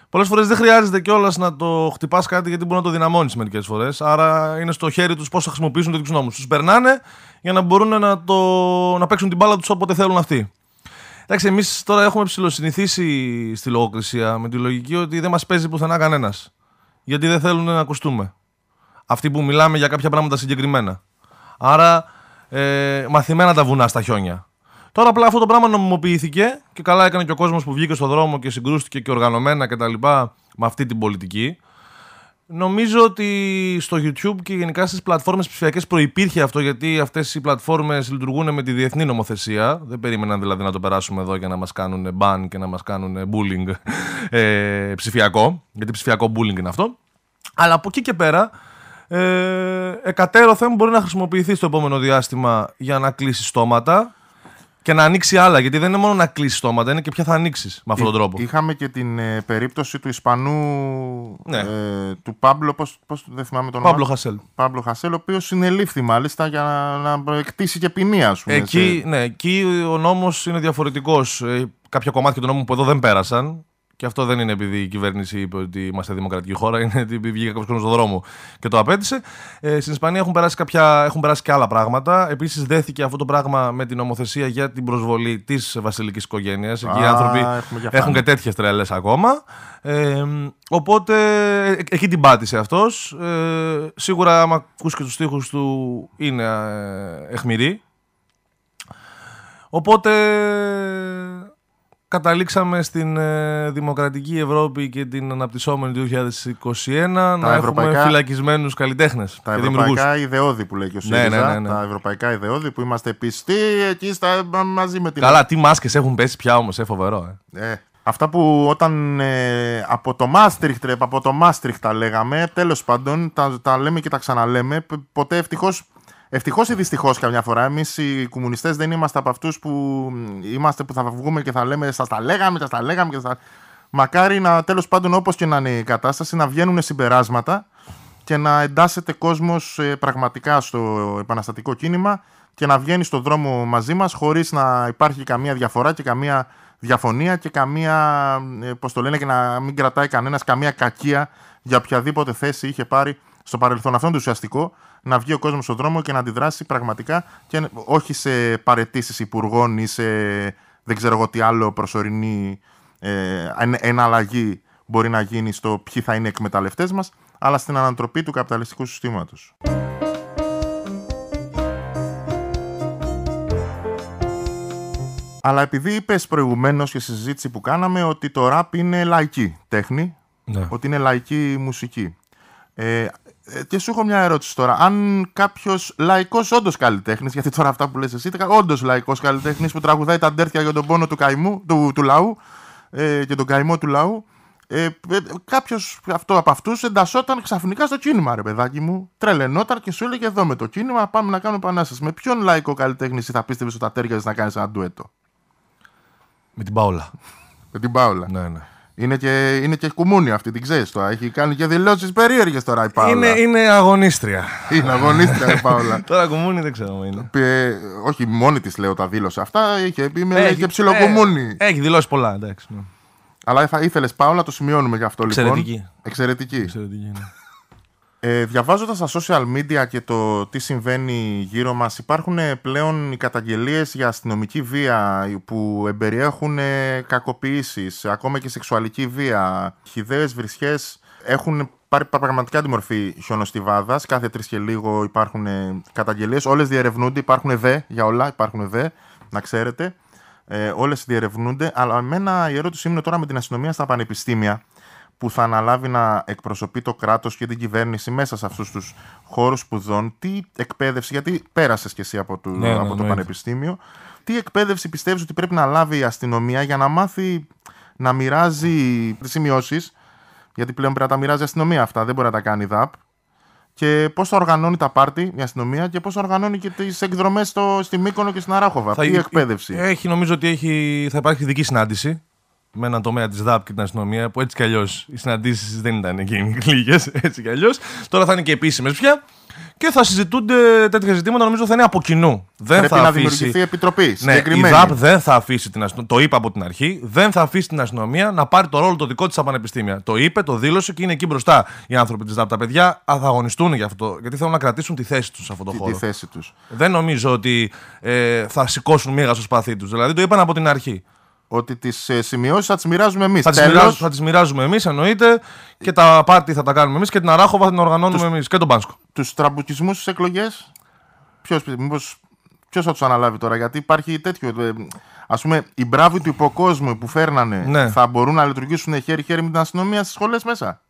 Πολλές φορές δεν χρειάζεται κιόλας να το χτυπάς κάτι γιατί μπορεί να το δυναμώνεις μερικές φορές. Άρα είναι στο χέρι τους πώς θα χρησιμοποιήσουν τέτοιους νόμους. Τους περνάνε για να μπορούν να, το... να παίξουν την μπάλα τους όποτε θέλουν αυτοί. Εντάξει, εμείς τώρα έχουμε ψηλοσυνηθίσει στη λογοκρισία με τη λογική ότι δεν μας παίζει πουθενά κανένας. Γιατί δεν θέλουν να ακουστούμε. Αυτοί που μιλάμε για κάποια πράγματα συγκεκριμένα. Άρα ε, μαθημένα τα βουνά στα χιόνια. Τώρα απλά αυτό το πράγμα νομιμοποιήθηκε και καλά έκανε και ο κόσμος που βγήκε στον δρόμο και συγκρούστηκε και οργανωμένα κτλ. με αυτή την πολιτική. Νομίζω ότι στο YouTube και γενικά στις πλατφόρμες ψηφιακές προπήρχε αυτό γιατί αυτές οι πλατφόρμες λειτουργούν με τη διεθνή νομοθεσία. Δεν περίμεναν δηλαδή να το περάσουμε εδώ για να μας κάνουν ban και να μας κάνουν bullying ε, ψηφιακό. Γιατί ψηφιακό bullying είναι αυτό. Αλλά από εκεί και πέρα, ε, εκατέρωθεν μπορεί να χρησιμοποιηθεί στο επόμενο διάστημα για να κλείσει στόματα και να ανοίξει άλλα. Γιατί δεν είναι μόνο να κλείσει στόματα, είναι και ποια θα ανοίξεις με αυτόν τον τρόπο. Είχαμε και την ε, περίπτωση του Ισπανού, Ναι. ε, του Πάμπλο, πώς, πώς δεν θυμάμαι τον όνομα. Παύλο Χασέλ. Παύλο Χασέλ, ο οποίος συνελήφθη μάλιστα για να, να εκτίσει και ποινή, ας πούμε. Εκεί, σε- ναι, εκεί ο νόμος είναι διαφορετικός. κάποια κομμάτια του νόμου που εδώ δεν πέρασαν. Και αυτό δεν είναι επειδή η κυβέρνηση είπε ότι είμαστε δημοκρατική χώρα, είναι επειδή βγήκε κάποιος κόσμος στον δρόμο και το απέτησε. Ε, στην Ισπανία έχουν περάσει, κάποια, έχουν περάσει και άλλα πράγματα. Επίσης, δέθηκε αυτό το πράγμα με την νομοθεσία για την προσβολή της βασιλικής οικογένειας. Εκεί οι Α, άνθρωποι έχουμε και αυτά, έχουν ναι. και τέτοιες τρέλε ακόμα. Ε, οπότε ε, εκεί την πάτησε αυτός. Ε, σίγουρα, άμα ακούς και τους τοίχου του, είναι ε, εχμηρή. Οπότε καταλήξαμε στην ε, δημοκρατική Ευρώπη και την αναπτυσσόμενη του 2021 να έχουμε ευρωπαϊκά- φυλακισμένους καλλιτέχνες Τα και δημιουργούς. ευρωπαϊκά ιδεώδη που λέει και ο Ναι, ΣΥΡΙΖΑ. ναι, ναι, ναι. Τα ευρωπαϊκά ιδεώδη που είμαστε πιστοί εκεί στα, μαζί με την. Καλά, τι μάσκες έχουν πέσει πια όμως, ε, φοβερό. Ε. Ε, αυτά που όταν ε, από το Μάστριχτ, ρε, από το Μάστριχτ τα λέγαμε, τέλος πάντων, τα, τα λέμε και τα ξαναλέμε, π- ποτέ ευτυχώς, ευτυχώς ή δυστυχώς καμιά φορά, εμείς οι κομμουνιστές δεν είμαστε από αυτούς που μ, είμαστε που θα βγούμε και θα λέμε σας τα λέγαμε, σας τα λέγαμε και σας τα... Μακάρι να τέλος πάντων όπως και να είναι η κατάσταση να βγαίνουν συμπεράσματα και να εντάσσεται κόσμος ε, πραγματικά στο επαναστατικό κίνημα και να βγαίνει στον δρόμο μαζί μας χωρίς να υπάρχει καμία διαφορά και καμία διαφωνία και καμία, ε, πώς το λένε, και να μην κρατάει κανένας καμία κακία για οποιαδήποτε θέση είχε πάρει στο παρελθόν. Αυτό είναι το ουσιαστικό, να βγει ο κόσμος στον δρόμο και να αντιδράσει πραγματικά και όχι σε παρετήσεις υπουργών ή σε δεν ξέρω εγώ τι άλλο προσωρινή ε, εναλλαγή μπορεί να γίνει στο ποιοι θα είναι οι εκμεταλλευτές μας, αλλά στην ανατροπή του καπιταλιστικού συστήματος. Αλλά επειδή είπες προηγουμένως και στη συζήτηση που κάναμε ότι το ραπ είναι λαϊκή τέχνη, Ναι. ότι είναι λαϊκή μουσική. Ε, ε, και σου έχω μια ερώτηση τώρα. Αν κάποιος λαϊκός όντως καλλιτέχνης, γιατί τώρα αυτά που λες εσύ, όντως λαϊκός καλλιτέχνης που τραγουδάει τα αντέρφια για τον πόνο του, καημού, του, του λαού ε, και τον καημό του λαού, ε, ε, κάποιος αυτό από αυτούς εντασσόταν ξαφνικά στο κίνημα, ρε παιδάκι μου. Τρελαινόταν και σου έλεγε εδώ με το κίνημα πάμε να κάνουμε επανάσταση. Με ποιον λαϊκό καλλιτέχνη εσύ θα πίστευες ότι θα τέριαζες να κάνεις ένα ντουέτο; Με την Παόλα. Με την Πάολα. Ναι, ναι. Είναι και, είναι και κουμούνι αυτή, την ξέρεις τώρα. Έχει κάνει και δηλώσεις περίεργες τώρα η Πάολα. Είναι, είναι αγωνίστρια. είναι αγωνίστρια η Πάολα. <laughs> Τώρα κουμούνι δεν ξέρω αν είναι. Ε, όχι, μόνη της λέω τα δήλωσε αυτά. Είχε πει με λέει και ψιλοκουμούνι. ε, έχει δηλώσει πολλά, εντάξει. ναι. Αλλά θα ήθελες Πάολα, το σημειώνουμε γι' αυτό λοιπόν. Εξαιρετική. Εξαιρετική. Εξαιρετική, ναι. Ε, Διαβάζοντας τα social media και το τι συμβαίνει γύρω μας, υπάρχουν ε, πλέον οι καταγγελίες για αστυνομική βία που εμπεριέχουν κακοποιήσεις, ακόμα και σεξουαλική βία. Χιδαίε βρισιέ έχουν πάρει πραγματικά τη μορφή χιονοστιβάδας. Κάθε τρεις και λίγο υπάρχουν καταγγελίες. Όλες διερευνούνται, υπάρχουν δε για όλα, υπάρχουν δε, να ξέρετε. Ε, Όλες διερευνούνται. Αλλά εμένα η ερώτησή μου είναι τώρα με την αστυνομία στα πανεπιστήμια που θα αναλάβει να εκπροσωπεί το κράτος και την κυβέρνηση μέσα σε αυτούς τους χώρους σπουδών, τι εκπαίδευση, γιατί πέρασες κι εσύ από το, Ναι, ναι, από το εννοείται. πανεπιστήμιο, τι εκπαίδευση πιστεύεις ότι πρέπει να λάβει η αστυνομία για να μάθει να μοιράζει τις σημειώσεις, γιατί πλέον πρέπει να τα μοιράζει η αστυνομία αυτά, δεν μπορεί να τα κάνει η ΔΑΠ, και πώς θα οργανώνει τα πάρτι η αστυνομία και πώς θα οργανώνει και τις εκδρομές στο, στη Μύκονο και στην Αράχοβα; Θα- τι εκπαίδευση; Έχει, νομίζω ότι έχει, θα υπάρχει ειδική συνάντηση με έναν τομέα της ΔΑΠ και την αστυνομία που έτσι κι αλλιώς οι συναντήσεις δεν ήταν εκείνοι <laughs> λίγες, έτσι κι αλλιώς. Τώρα θα είναι και επίσημες πια και θα συζητούνται τέτοια ζητήματα. Νομίζω θα είναι από κοινού. Δεν πρέπει θα να αφήσει... δημιουργηθεί επιτροπή Ναι, η συγκεκριμένη. ΔΑΠ δεν θα αφήσει την αστυνομία. Το είπε από την αρχή. Δεν θα αφήσει την αστυνομία να πάρει το ρόλο το δικό της στα πανεπιστήμια. Το είπε, το δήλωσε και είναι εκεί μπροστά οι άνθρωποι της ΔΑΠ. Τα παιδιά θα αγωνιστούν γι' αυτό. Γιατί θέλουν να κρατήσουν τη θέση τους σε αυτό το τη, χώρο. τη θέση τους. Δεν νομίζω ότι ε, θα σηκώσουν μίγα στο σπαθί τους. Δηλαδή το είπαν από την αρχή. Ότι τις ε, σημειώσεις θα τις μοιράζουμε εμείς. Θα τις, Τέλος, μοιράζουμε, θα τις μοιράζουμε εμείς, εννοείται. Και τα πάρτι θα τα κάνουμε εμείς και την Αράχοβα θα την οργανώνουμε εμείς. Και τον Πάνσκο. τους τραμπουκισμούς στις εκλογές, ποιος, μήπως, ποιος θα τους αναλάβει τώρα, γιατί υπάρχει τέτοιο, ε, ας πούμε, οι μπράβοι του υποκόσμου που φέρνανε Ναι. θα μπορούν να λειτουργήσουν χέρι-χέρι με την αστυνομία στις σχολές μέσα;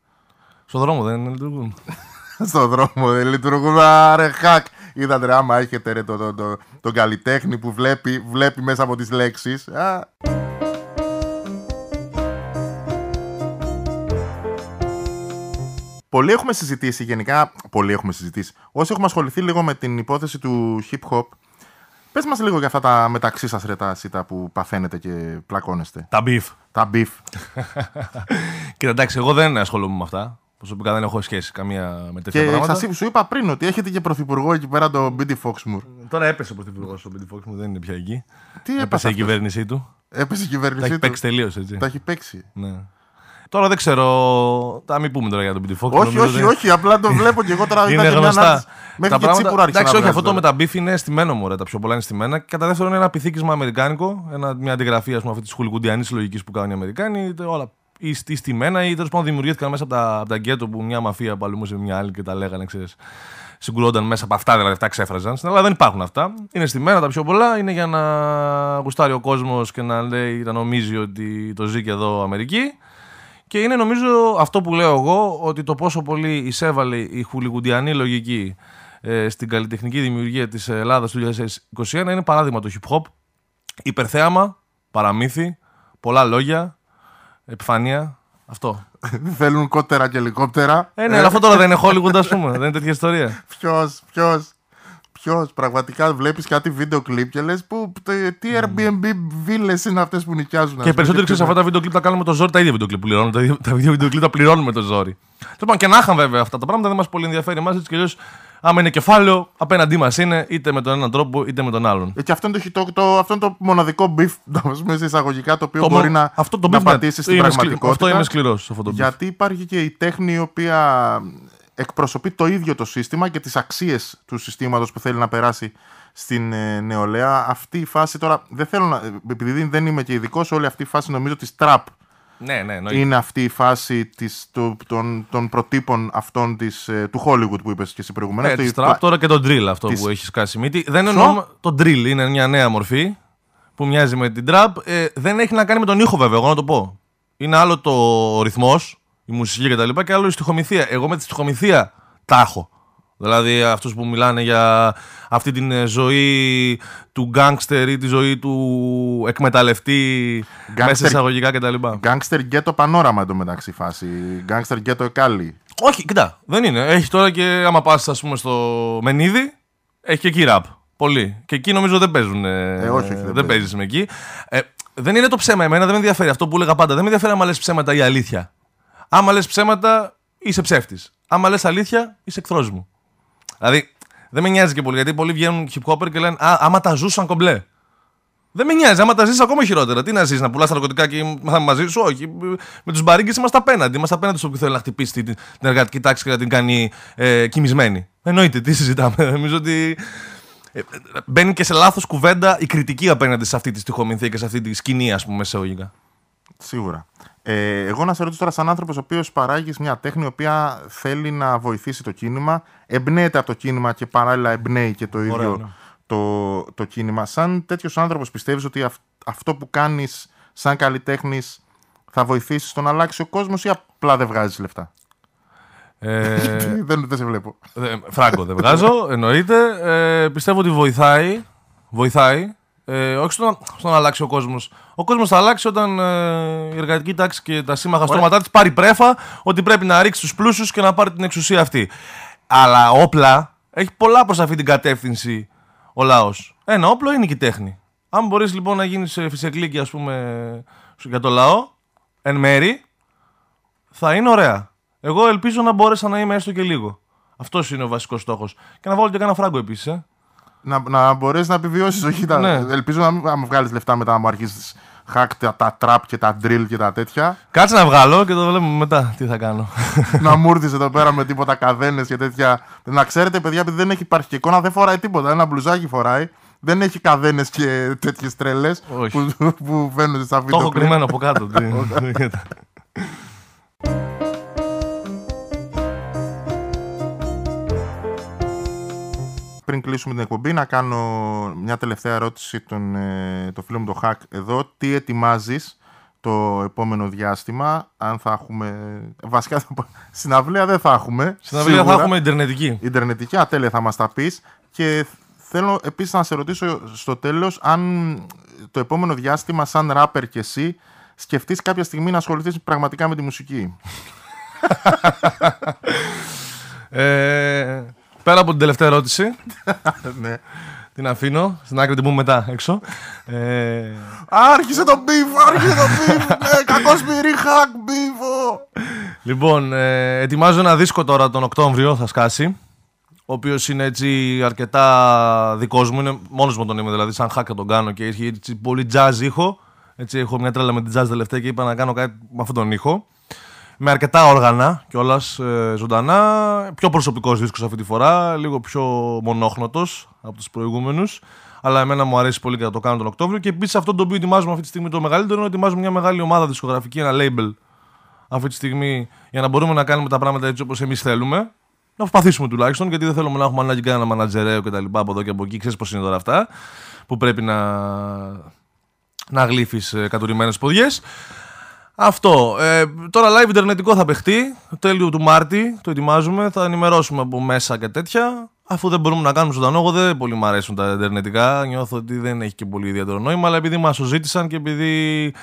Στον δρόμο δεν λειτουργούν. <laughs> Στον δρόμο δεν λειτουργούν, άρε χακ. Είδατε ρε, άμα έχετε ρε, το, το, το, τον καλλιτέχνη που βλέπει, βλέπει μέσα από τις λέξεις. Α, Πολλοί έχουμε συζητήσει γενικά. Πολλοί έχουμε συζητήσει. Όσοι έχουμε ασχοληθεί λίγο με την υπόθεση του hip hop, πες μας λίγο για αυτά τα μεταξύ σας ρε τα σίτα που παθαίνετε και πλακώνεστε. Τα beef. Τα beef. <laughs> Κοίτα, εντάξει, εγώ δεν ασχολούμαι με αυτά. Προσωπικά δεν έχω σχέση καμία με τέτοια Και πράγματα. σας είπα- σου είπα πριν ότι έχετε και πρωθυπουργό εκεί πέρα, τον Μπίντι Φόξμουρ. Τώρα έπεσε ο πρωθυπουργός ο Μπίντι Φόξ μου, δεν είναι πια εκεί. Τι έπεσε έπασε η αυτός; κυβέρνησή του. Έπεσε η Τα κυβέρνησή έχει του. παίξει τελείως έτσι. Τα έχει παίξει. Ναι. Τώρα δεν ξέρω. Τα μην πούμε τώρα για τον Μπίντι Φόξ. όχι, όχι, όχι. Απλά το βλέπω και εγώ τώρα. είδα Είναι και μια γνωστά. ανάρτηση. Μέχρι και τσίπουρα άρχισε Εντάξει, να όχι, αυτό βγάζει το με τώρα. τα beef είναι στημένο μου, ρε, τα πιο πολλά είναι στημένα. Και κατά δεύτερον, είναι ένα πιθήκισμα αμερικάνικο. Ένα, μια αντιγραφή ας πούμε, αυτή της χολιγουντιανής λογικής που κάνουν οι Αμερικάνοι. είτε Όλα ή, ή στημένα ή τέλος πάντων δημιουργήθηκαν μέσα από τα, από τα γκέτο που μια μαφία πολεμούσε με μια άλλη και τα λέγανε, ξέρεις. Συγκρούονταν μέσα από αυτά, δηλαδή αυτά εξέφραζαν. Στην Ελλάδα δεν υπάρχουν αυτά. Είναι στημένα τα πιο πολλά. Είναι για να γουστάρει ο κόσμος και να λέει, να νομίζει ότι το ζει και εδώ Αμερική. Και είναι νομίζω αυτό που λέω εγώ, ότι το πόσο πολύ εισέβαλε η χουλιγουντιανή λογική ε, στην καλλιτεχνική δημιουργία της Ελλάδας του 2021 είναι παράδειγμα το hip hop. Υπερθέαμα, παραμύθι, πολλά λόγια, επιφανία. Αυτό. <laughs> Θέλουν κότερα και ελικόπτερα. Ε, ναι, αλλά αυτό τώρα δεν είναι Hollywood, ας πούμε. δεν είναι τέτοια ιστορία. <laughs> Ποιος, ποιος, Ποιος, πραγματικά βλέπεις κάτι βίντεο κλιπ και λες που τε- τι Airbnb βίλες είναι αυτές που νοικιάζουν. ας Και πούμε, περισσότεροι ξέρεις αυτά τα βίντεο κλιπ τα κάνουμε το ζόρι, τα ίδια βίντεο κλιπ που πληρώνουμε. Τα ίδια- Τα ίδια βίντεο κλιπ τα πληρώνουμε το ζόρι. Τέλο πάντων, και να είχαν βέβαια αυτά τα πράγματα δεν μας πολύ ενδιαφέρει εμάς έτσι κι αλλιώς. Άμα είναι κεφάλαιο, απέναντί μας είναι είτε με τον έναν τρόπο είτε με τον άλλον. Ε, Και αυτό είναι το, το, το, αυτό είναι το μοναδικό beef, <laughs> να πούμε σε εισαγωγικά, το οποίο Το μπορεί μο- να, αυτό το να beef, ναι, πατήσει στην είμαι σκλη- πραγματικότητα. Αυτό είναι σκληρός αυτό το beef. Γιατί υπάρχει και η τέχνη η οποία εκπροσωπεί το ίδιο το σύστημα και τις αξίες του συστήματος που θέλει να περάσει στην ε, νεολαία. Αυτή η φάση τώρα, δεν θέλω να, επειδή δεν είμαι και ειδικός, όλη αυτή η φάση νομίζω της trap Ναι, ναι, εννοείται. είναι αυτή η φάση της, του, των, των προτύπων αυτών της, ε, του Hollywood που είπες και εσύ προηγουμένως. Ε, Το- της το- trap τώρα και το drill αυτό της- που έχεις σκάσει μύτη. Δεν Ποιο; εννοούμε. Το drill είναι μια νέα μορφή που μοιάζει με την trap. Ε, δεν έχει να κάνει με τον ήχο βέβαια, εγώ να το πω. Είναι άλλο το ρυθμός, η μουσική κτλ. Και, και άλλο η στοιχομηθεία. Εγώ με τη στοιχομηθεία τα έχω. Δηλαδή αυτούς που μιλάνε για αυτή την ε, ζωή του γκάνγκστερ ή τη ζωή του εκμεταλλευτή μέσα σε εισαγωγικά κτλ. Gangster Ghetto πανόραμα εντωμεταξύ φάση. Gangster Ghetto Εκάλι. Όχι, κοιτά, δεν είναι. Έχει τώρα και άμα πας, ας πούμε, στο Μενίδη, έχει και εκεί ραπ. Πολύ. Και εκεί νομίζω δεν παίζουν. Ε, Ε, όχι, όχι, δεν δεν παίζουν. παίζεις με εκεί. Ε, δεν είναι το ψέμα. Εμένα δεν με ενδιαφέρει αυτό που έλεγα πάντα. Δεν με ενδιαφέρει άμα λες ψέματα ή αλήθεια. Άμα λες ψέματα, είσαι ψεύτης. Άμα λες αλήθεια, είσαι εχθρός μου. Δηλαδή, δεν με νοιάζει και πολύ γιατί πολλοί βγαίνουν hip hopper και λένε Α, άμα τα ζούσαν κομπλέ. Δεν με νοιάζει, άμα τα ζεις ακόμα χειρότερα. Τι να ζεις, να πουλάς τα ναρκωτικά και θα μαζί σου, όχι. Με τους μπαρίγκες είμαστε απέναντι. Είμαστε απέναντι στο που θέλει να χτυπήσει την, την εργατική τάξη και να την κάνει ε, κοιμισμένη. Εννοείται, τι συζητάμε. <laughs> Νομίζω ότι ε, ε, μπαίνει και σε λάθος κουβέντα η κριτική απέναντι σε αυτή τη στοιχομηθεία και σε αυτή τη σκηνή, ας πούμε, εισαγωγικά. Σίγουρα. Ε, εγώ να σε ρωτήσω τώρα, σαν άνθρωπος ο οποίος παράγει μια τέχνη η οποία θέλει να βοηθήσει το κίνημα, εμπνέεται από το κίνημα και παράλληλα εμπνέει και το ίδιο ναι. το, το κίνημα. Σαν τέτοιος άνθρωπος, πιστεύεις ότι αυ- αυτό που κάνεις σαν καλλιτέχνης θα βοηθήσει στο να αλλάξει ο κόσμος ή απλά δεν βγάζεις λεφτά; Ε, <laughs> δεν, δεν σε βλέπω. Ε, Φράγκο δεν βγάζω, εννοείται. Ε, πιστεύω ότι βοηθάει. Βοηθάει. Ε, όχι στο να, στο να αλλάξει ο κόσμος. Ο κόσμος θα αλλάξει όταν ε, η εργατική τάξη και τα σύμμαχα στρώματά της πάρει πρέφα ότι πρέπει να ρίξει τους πλούσιους και να πάρει την εξουσία αυτή. Αλλά όπλα έχει πολλά προς αυτή την κατεύθυνση ο λαός. Ένα όπλο είναι και η τέχνη. Αν μπορείς λοιπόν να γίνεις φυσικλίκη, ας πούμε, για το λαό, εν μέρη, θα είναι ωραία. Εγώ ελπίζω να μπόρεσα να είμαι έστω και λίγο. Αυτός είναι ο βασικός στόχος. Και να βάλω και κάνα φράγκο επίσης. Ε. Να, να μπορέσεις να επιβιώσεις. Όχι, τα- Ναι. Ελπίζω να μην να μην βγάλεις λεφτά μετά να μου αρχίσεις hack τα, τα trap και τα drill και τα τέτοια. Κάτσε να βγάλω και το βλέπουμε μετά τι θα κάνω. <laughs> να μούρδεις εδώ πέρα με τίποτα καδένες και τέτοια. Να ξέρετε, παιδιά, επειδή δεν έχει υπάρχει και εικόνα, δεν φοράει τίποτα. Ένα μπλουζάκι φοράει. Δεν έχει καδένες και τέτοιες τρελέ Όχι. που, που φαίνονται στα το βίντεο. έχω κλιπ. κρυμμένο από κάτω. <laughs> <laughs> Πριν κλείσουμε την εκπομπή, να κάνω μια τελευταία ερώτηση τον, ε, το φίλο μου το Hack εδώ. Τι ετοιμάζεις το επόμενο διάστημα, αν θα έχουμε. Βασικά, <laughs> συναυλία δεν θα έχουμε. Στην αυλία θα σίγουρα. έχουμε Ιντερνετική. Ιντερνετική ατέλεια θα μας τα πεις και θέλω επίσης να σε ρωτήσω στο τέλος αν το επόμενο διάστημα σαν ράπερ και εσύ σκεφτείς κάποια στιγμή να ασχοληθείς πραγματικά με τη μουσική; <laughs> Ε, πέρα από την τελευταία ερώτηση, <laughs> ναι. την αφήνω. Στην άκρη την πούμε μετά έξω. Ε, Άρχισε το μπιφ, άρχισε το μπιφ, ναι, κακό σπυρί, χακ, beef. λοιπόν, ε, ετοιμάζω ένα δίσκο τώρα τον Οκτώβριο, θα σκάσει. Ο οποίος είναι έτσι αρκετά δικός μου. Είναι μόνος μου τον είμαι, δηλαδή, σαν hack τον κάνω και έχει έτσι πολύ jazz ήχο. Έτσι, έχω μια τρέλα με την jazz τελευταία και είπα να κάνω κάτι με αυτόν τον ήχο. Με αρκετά όργανα κιόλας ε, ζωντανά. Πιο προσωπικός δίσκος αυτή τη φορά. Λίγο πιο μονόχνοτος από τους προηγούμενους. Αλλά εμένα μου αρέσει πολύ και θα το κάνω τον Οκτώβριο. Και επίσης αυτό το οποίο ετοιμάζουμε αυτή τη στιγμή το μεγαλύτερο είναι ότι ετοιμάζουμε μια μεγάλη ομάδα δισκογραφική, ένα label αυτή τη στιγμή για να μπορούμε να κάνουμε τα πράγματα έτσι όπως εμείς θέλουμε. Να προσπαθήσουμε τουλάχιστον, γιατί δεν θέλουμε να έχουμε ανάγκη κανένα μανατζερέο και τα λοιπά από εδώ και από εκεί. Ξέρεις πώς είναι τώρα αυτά, που πρέπει να, να γλύφεις κατουρημένε ποδιές. Αυτό. Ε, τώρα live ιντερνετικό θα παιχτεί. Τέλειο του Μάρτη το ετοιμάζουμε. Θα ενημερώσουμε από μέσα και τέτοια. Αφού δεν μπορούμε να κάνουμε ζωντανό, εγώ δεν πολύ μου αρέσουν τα ιντερνετικά. Νιώθω ότι δεν έχει και πολύ ιδιαίτερο νόημα. Αλλά επειδή μας το ζήτησαν και επειδή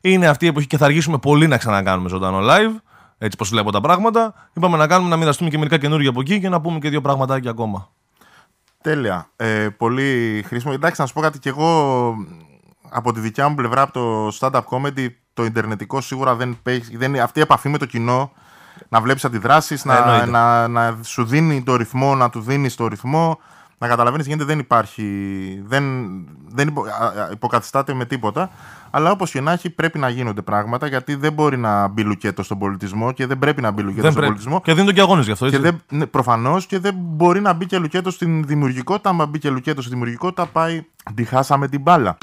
είναι αυτή η εποχή και θα αργήσουμε πολύ να ξανακάνουμε ζωντανό live, έτσι πώ βλέπω τα πράγματα, είπαμε να κάνουμε να μοιραστούμε και μερικά καινούργια από εκεί και να πούμε και δύο πραγματάκια ακόμα. Τέλεια. Ε, πολύ χρήσιμο. Εντάξει, να σου πω κάτι κι εγώ από τη δικιά μου πλευρά, από το stand-up comedy, το ιντερνετικό σίγουρα δεν έχει. Δεν, αυτή η επαφή με το κοινό, να βλέπεις αντιδράσεις, να, να, να, σου δίνει το ρυθμό, να του δίνεις το ρυθμό, να καταλαβαίνεις γίνεται, δεν υπάρχει. Δεν, δεν υποκαθιστάται με τίποτα. Αλλά όπως και να έχει, πρέπει να γίνονται πράγματα γιατί δεν μπορεί να μπει λουκέτο στον πολιτισμό και δεν πρέπει να μπει λουκέτο στον πολιτισμό. Και δίνονται και αγώνες γι' αυτό. Έτσι. Ναι, Προφανώς και δεν μπορεί να μπει και λουκέτο στην δημιουργικότητα. Αν μπει και λουκέτο στη δημιουργικότητα, πάει. Τη χάσαμε την μπάλα.